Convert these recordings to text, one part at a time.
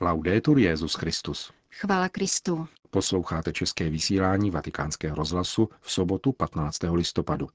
Laudetur Jezus Christus. Chvála Kristu. Posloucháte české vysílání Vatikánského rozhlasu v sobotu 15. listopadu.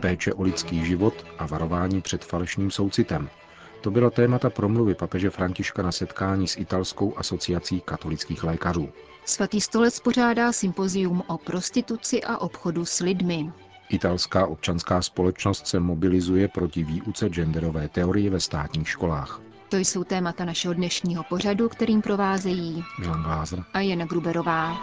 Péče o lidský život a varování před falešným soucitem. To byla témata promluvy papeže Františka na setkání s italskou asociací katolických lékařů. Svatý stolec pořádá sympozium o prostituci a obchodu s lidmi. Italská občanská společnost se mobilizuje proti výuce genderové teorie ve státních školách. To jsou témata našeho dnešního pořadu, kterým provázejí Milan Glázer a Jana Gruberová.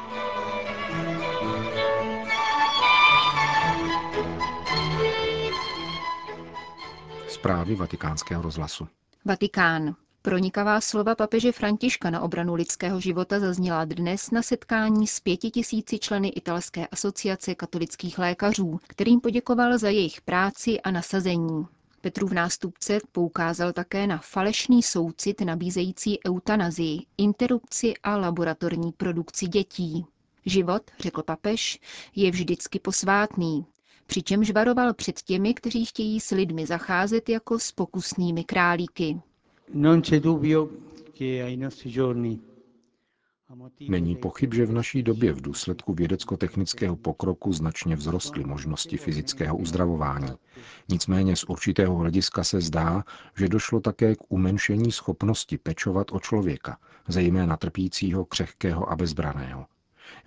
Zprávy vatikánského rozhlasu. Vatikán. Pronikavá slova papeže Františka na obranu lidského života zazněla dnes na setkání s pěti tisíci členy italské asociace katolických lékařů, kterým poděkoval za jejich práci a nasazení. Petrův nástupce poukázal také na falešný soucit nabízející eutanazii, interrupci a laboratorní produkci dětí. Život, řekl papež, je vždycky posvátný, přičemž varoval před těmi, kteří chtějí s lidmi zacházet jako s pokusnými králíky. Není pochyb, že v naší době v důsledku vědecko-technického pokroku značně vzrostly možnosti fyzického uzdravování. Nicméně z určitého hlediska se zdá, že došlo také k umenšení schopnosti pečovat o člověka, zejména trpícího, křehkého a bezbraného.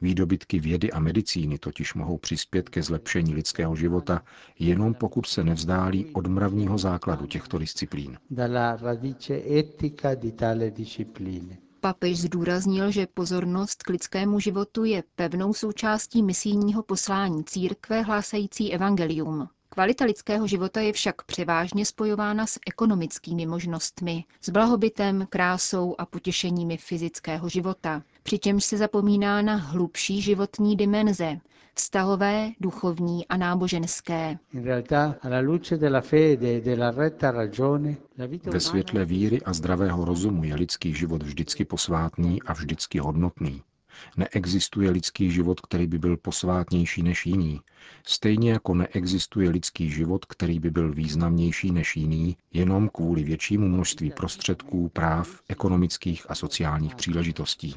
Výdobytky vědy a medicíny totiž mohou přispět ke zlepšení lidského života jenom pokud se nevzdálí od mravního základu těchto disciplín. Papež zdůraznil, že pozornost k lidskému životu je pevnou součástí misijního poslání církve hlásající evangelium. Kvalita lidského života je však převážně spojována s ekonomickými možnostmi, s blahobytem, krásou a potěšeními fyzického života, přičemž se zapomíná na hlubší životní dimenze, vztahové, duchovní a náboženské. Ve světle víry a zdravého rozumu je lidský život vždycky posvátný a vždycky hodnotný. Neexistuje lidský život, který by byl posvátnější než jiný, stejně jako neexistuje lidský život, který by byl významnější než jiný, jenom kvůli většímu množství prostředků, práv, ekonomických a sociálních příležitostí.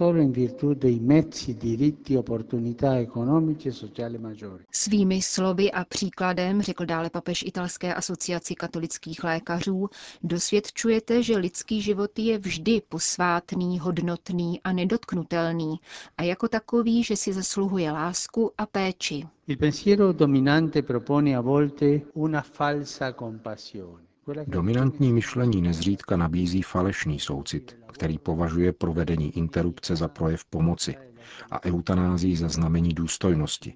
Svými slovy a příkladem, řekl dále papež italské asociaci katolických lékařů, dosvědčujete, že lidský život je vždy posvátný, hodnotný a nedotknutelný a jako takový, že si zasluhuje lásku a péči. Dominantní myšlení nezřídka nabízí falešný soucit, který považuje provedení interrupce za projev pomoci a eutanázii za znamení důstojnosti.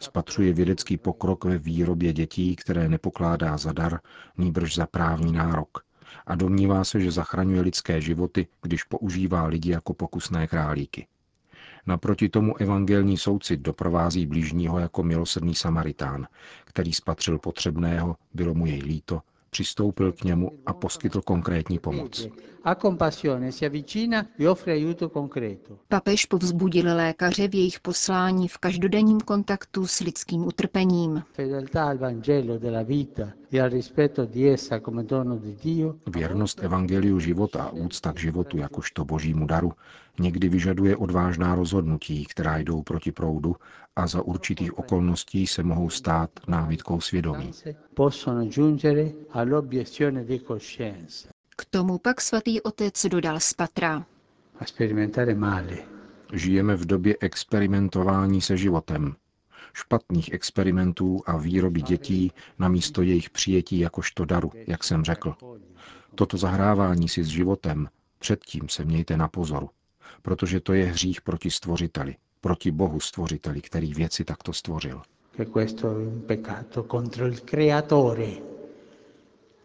Spatřuje vědecký pokrok ve výrobě dětí, které nepokládá za dar, nýbrž za právní nárok. A domnívá se, že zachraňuje lidské životy, když používá lidi jako pokusné králíky. Naproti tomu evangelní soucit doprovází blížního jako milosrdný Samaritán, který spatřil potřebného, bylo mu jej líto, přistoupil k němu a poskytl konkrétní pomoc. Papež povzbudil lékaře v jejich poslání v každodenním kontaktu s lidským utrpením. Věrnost evangeliu života a úcta k životu jakožto božímu daru někdy vyžaduje odvážná rozhodnutí, která jdou proti proudu a za určitých okolností se mohou stát námitkou svědomí. K tomu pak svatý otec dodal z patra. Žijeme v době experimentování se životem, špatných experimentů a výroby dětí na místo jejich přijetí jakožto daru, jak jsem řekl. Toto zahrávání si s životem, předtím se mějte na pozoru, protože to je hřích proti stvořiteli, proti Bohu stvořiteli, který věci takto stvořil.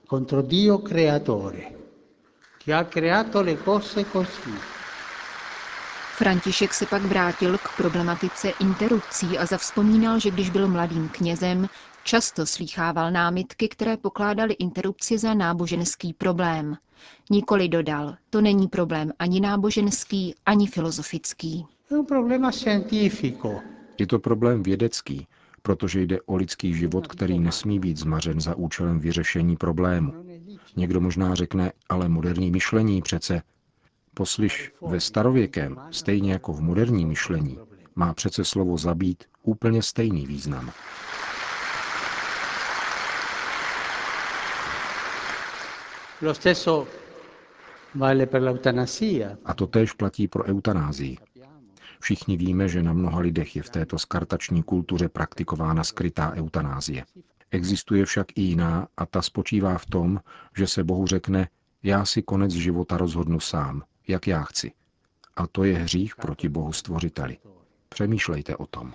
contro Dio creatore, che ha creato le cose così. František se pak vrátil k problematice interrupcí a zavzpomínal, že když byl mladým knězem, často slýchával námitky, které pokládaly interrupci za náboženský problém. Nikoli dodal, to není problém ani náboženský, ani filozofický. Je to problém vědecký, protože jde o lidský život, který nesmí být zmařen za účelem vyřešení problému. Někdo možná řekne, ale moderní myšlení přece. Poslyš, ve starověkém, stejně jako v moderní myšlení, má přece slovo zabít úplně stejný význam. A to též platí pro eutanázii. Všichni víme, že na mnoha lidech je v této skartační kultuře praktikována skrytá eutanázie. Existuje však i jiná a ta spočívá v tom, že se Bohu řekne, já si konec života rozhodnu sám, jak já chci. A to je hřích proti Bohu stvořiteli. Přemýšlejte o tom.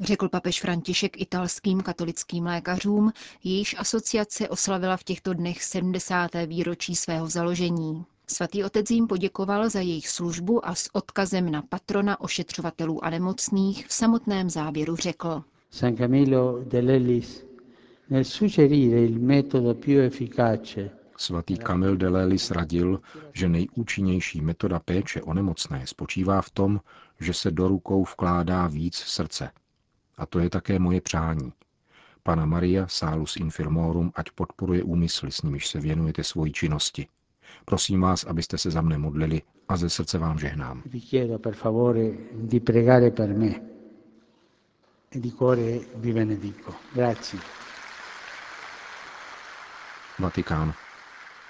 Řekl papež František italským katolickým lékařům, jejíž asociace oslavila v těchto dnech 70. výročí svého založení. Svatý otec jim poděkoval za jejich službu a s odkazem na patrona ošetřovatelů a nemocných v samotném závěru řekl. San Camilo de Lelis, nel suggerire il metodo più efficace Svatý Kamil de Lelis radil, že nejúčinnější metoda péče o nemocné spočívá v tom, že se do rukou vkládá víc srdce. A to je také moje přání. Pana Maria Salus Infirmorum ať podporuje úmysly, s nimiž se věnujete svoji činnosti. Prosím vás, abyste se za mne modlili a ze srdce vám žehnám. Vatikán.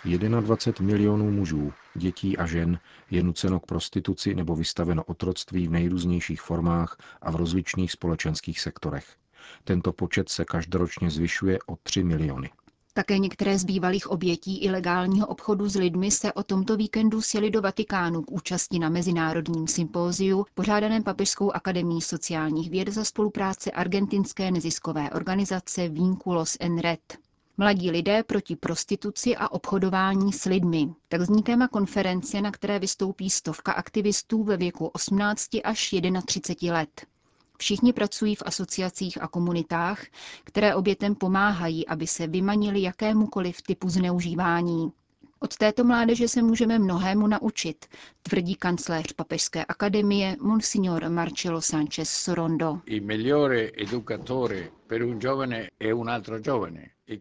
21 milionů mužů, dětí a žen je nuceno k prostituci nebo vystaveno otroctví v nejrůznějších formách a v rozličných společenských sektorech. Tento počet se každoročně zvyšuje o 3 miliony. Také některé z bývalých obětí ilegálního obchodu s lidmi se o tomto víkendu sjeli do Vatikánu k účasti na mezinárodním sympóziu, pořádaném Papežskou akademií sociálních věd za spolupráce argentinské neziskové organizace Vinculos en Red. Mladí lidé proti prostituci a obchodování s lidmi. Tak zní téma konference, na které vystoupí stovka aktivistů ve věku 18 až 31 let. Všichni pracují v asociacích a komunitách, které obětem pomáhají, aby se vymanili jakémukoliv typu zneužívání. Od této mládeže se můžeme mnohému naučit, tvrdí kancléř Papežské akademie Monsignor Marcello Sanchez Sorondo.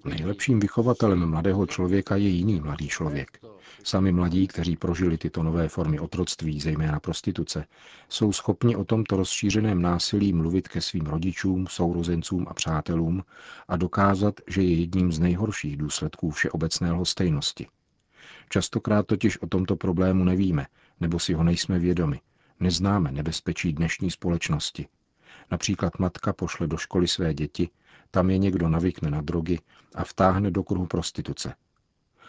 Nejlepším vychovatelem mladého člověka je jiný mladý člověk. Sami mladí, kteří prožili tyto nové formy otroctví, zejména prostituce, jsou schopni o tomto rozšířeném násilí mluvit ke svým rodičům, sourozencům a přátelům a dokázat, že je jedním z nejhorších důsledků všeobecné lhostejnosti. Častokrát totiž o tomto problému nevíme, nebo si ho nejsme vědomi. Neznáme nebezpečí dnešní společnosti. Například matka pošle do školy své děti, tam je někdo navykne na drogy a vtáhne do kruhu prostituce.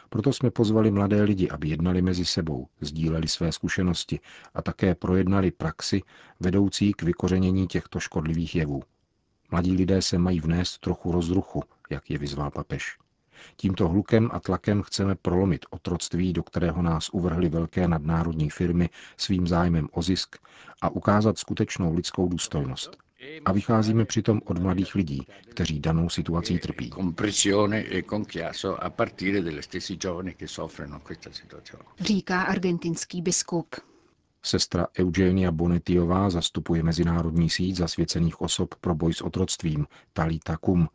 Proto jsme pozvali mladé lidi, aby jednali mezi sebou, sdíleli své zkušenosti a také projednali praxi vedoucí k vykořenění těchto škodlivých jevů. Mladí lidé se mají vnést trochu rozruchu, jak je vyzval papež. Tímto hlukem a tlakem chceme prolomit otroctví, do kterého nás uvrhly velké nadnárodní firmy svým zájmem o zisk a ukázat skutečnou lidskou důstojnost. A vycházíme přitom od mladých lidí, kteří danou situací trpí. Říká argentinský biskup. Sestra Eugenia Bonetiová zastupuje Mezinárodní síť zasvěcených osob pro boj s otroctvím Talita Kum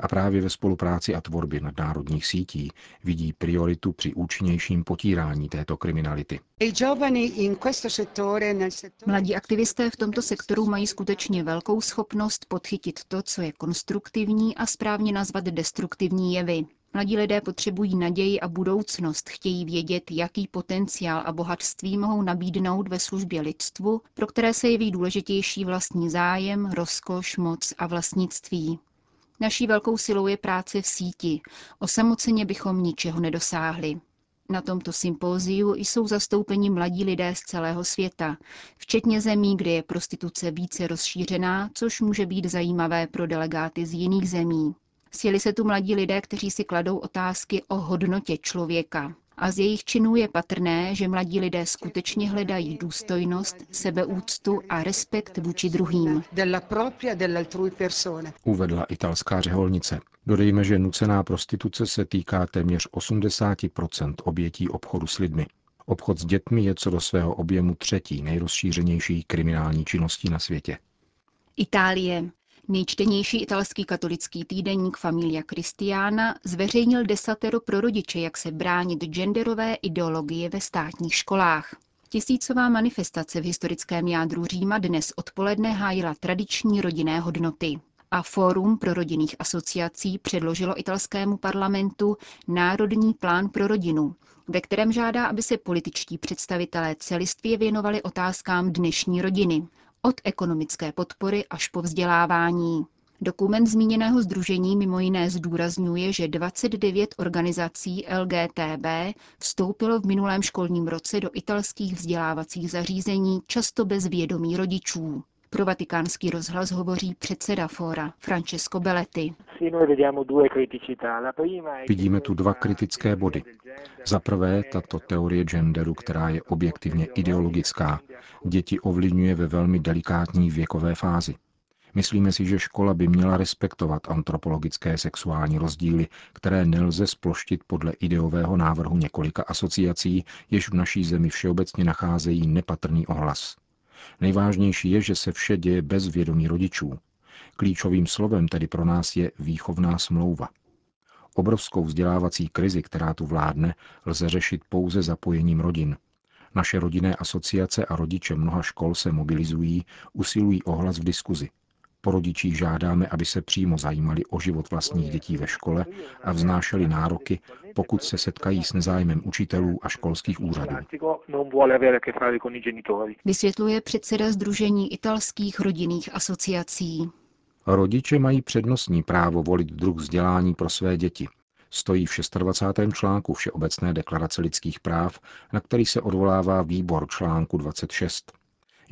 a právě ve spolupráci a tvorbě nadnárodních sítí vidí prioritu při účinnějším potírání této kriminality. Mladí aktivisté v tomto sektoru mají skutečně velkou schopnost podchytit to, co je konstruktivní a správně nazvat destruktivní jevy. Mladí lidé potřebují naději a budoucnost, chtějí vědět, jaký potenciál a bohatství mohou nabídnout ve službě lidstvu, pro které se jeví důležitější vlastní zájem, rozkoš, moc a vlastnictví. Naší velkou silou je práce v síti. Osamoceně bychom ničeho nedosáhli. Na tomto sympóziu jsou zastoupeni mladí lidé z celého světa, včetně zemí, kde je prostituce více rozšířená, což může být zajímavé pro delegáty z jiných zemí. Sjeli se tu mladí lidé, kteří si kladou otázky o hodnotě člověka. A z jejich činů je patrné, že mladí lidé skutečně hledají důstojnost, sebeúctu a respekt vůči druhým. Uvedla italská řeholnice. Dodejme, že nucená prostituce se týká téměř 80% obětí obchodu s lidmi. Obchod s dětmi je co do svého objemu třetí nejrozšířenější kriminální činností na světě. Itálie. Nejčtenější italský katolický týdeník Familia Christiana zveřejnil desatero pro rodiče, jak se bránit genderové ideologie ve státních školách. Tisícová manifestace v historickém jádru Říma dnes odpoledne hájila tradiční rodinné hodnoty. A Fórum pro rodinných asociací předložilo italskému parlamentu Národní plán pro rodinu, ve kterém žádá, aby se političtí představitelé celistvě věnovali otázkám dnešní rodiny, od ekonomické podpory až po vzdělávání. Dokument zmíněného združení mimo jiné zdůrazňuje, že 29 organizací LGTB vstoupilo v minulém školním roce do italských vzdělávacích zařízení často bez vědomí rodičů. Pro vatikánský rozhlas hovoří předseda fóra Francesco Belletti. Vidíme tu dva kritické body. Za prvé, tato teorie genderu, která je objektivně ideologická, děti ovlivňuje ve velmi delikátní věkové fázi. Myslíme si, že škola by měla respektovat antropologické sexuální rozdíly, které nelze sploštit podle ideového návrhu několika asociací, jež v naší zemi všeobecně nacházejí nepatrný ohlas. Nejvážnější je, že se vše děje bez vědomí rodičů. Klíčovým slovem tedy pro nás je výchovná smlouva. Obrovskou vzdělávací krizi, která tu vládne, lze řešit pouze zapojením rodin. Naše rodinné asociace a rodiče mnoha škol se mobilizují, usilují o hlas v diskuzi. Po rodičích žádáme, aby se přímo zajímali o život vlastních dětí ve škole a vznášeli nároky, pokud se setkají s nezájmem učitelů a školských úřadů. Vysvětluje předseda Združení italských rodinných asociací. Rodiče mají přednostní právo volit druh vzdělání pro své děti. Stojí v 26. článku Všeobecné deklarace lidských práv, na který se odvolává výbor článku 26.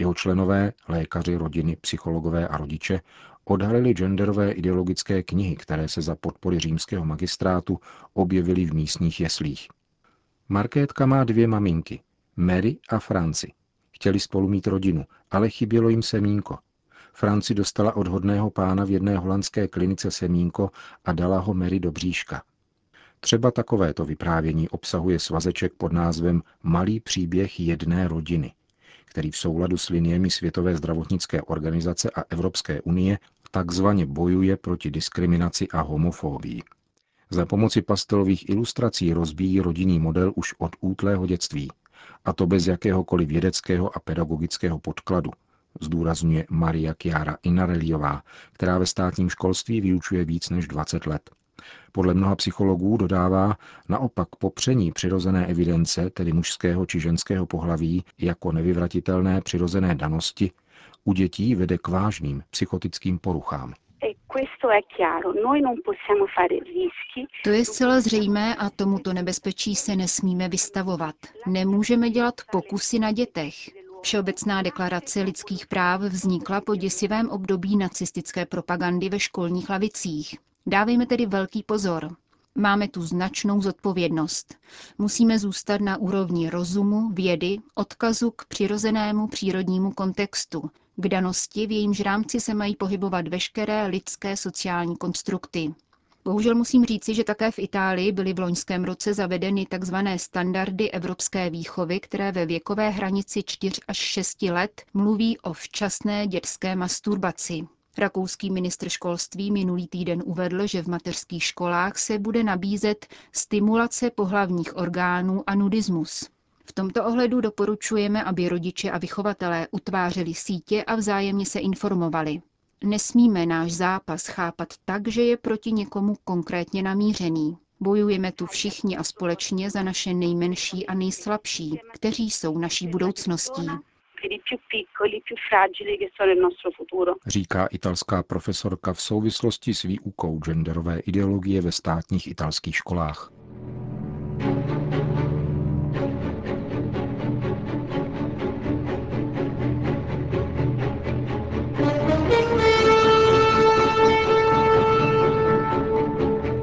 Jeho členové, lékaři, rodiny, psychologové a rodiče odhalili genderové ideologické knihy, které se za podpory římského magistrátu objevily v místních jeslích. Markétka má dvě maminky, Mary a Franci. Chtěli spolu mít rodinu, ale chybělo jim semínko. Franci dostala od hodného pána v jedné holandské klinice semínko a dala ho Mary do bříška. Třeba takovéto vyprávění obsahuje svazeček pod názvem Malý příběh jedné rodiny který v souladu s liniemi Světové zdravotnické organizace a Evropské unie takzvaně bojuje proti diskriminaci a homofóbii. Za pomoci pastelových ilustrací rozbíjí rodinný model už od útlého dětství, a to bez jakéhokoliv vědeckého a pedagogického podkladu, zdůrazňuje Maria Chiara Inareliová, která ve státním školství vyučuje víc než 20 let. Podle mnoha psychologů dodává naopak popření přirozené evidence, tedy mužského či ženského pohlaví, jako nevyvratitelné přirozené danosti, u dětí vede k vážným psychotickým poruchám. E to je zcela zřejmé a tomuto nebezpečí se nesmíme vystavovat. Nemůžeme dělat pokusy na dětech. Všeobecná deklarace lidských práv vznikla po děsivém období nacistické propagandy ve školních lavicích. Dávejme tedy velký pozor. Máme tu značnou zodpovědnost. Musíme zůstat na úrovni rozumu, vědy, odkazu k přirozenému přírodnímu kontextu, k danosti, v jejímž rámci se mají pohybovat veškeré lidské sociální konstrukty. Bohužel musím říci, že také v Itálii byly v loňském roce zavedeny tzv. standardy evropské výchovy, které ve věkové hranici 4 až 6 let mluví o včasné dětské masturbaci. Rakouský ministr školství minulý týden uvedl, že v mateřských školách se bude nabízet stimulace pohlavních orgánů a nudismus. V tomto ohledu doporučujeme, aby rodiče a vychovatelé utvářeli sítě a vzájemně se informovali. Nesmíme náš zápas chápat tak, že je proti někomu konkrétně namířený. Bojujeme tu všichni a společně za naše nejmenší a nejslabší, kteří jsou naší budoucností per i più piccoli, più fragili che sono il nostro futuro. Říká italská profesorka v souvislosti s výukou genderové ideologie ve státních italských školách.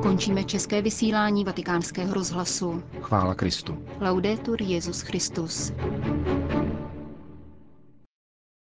Končíme české vysílání vatikánského rozhlasu. Chvála Kristu. Laudetur Jezus Christus.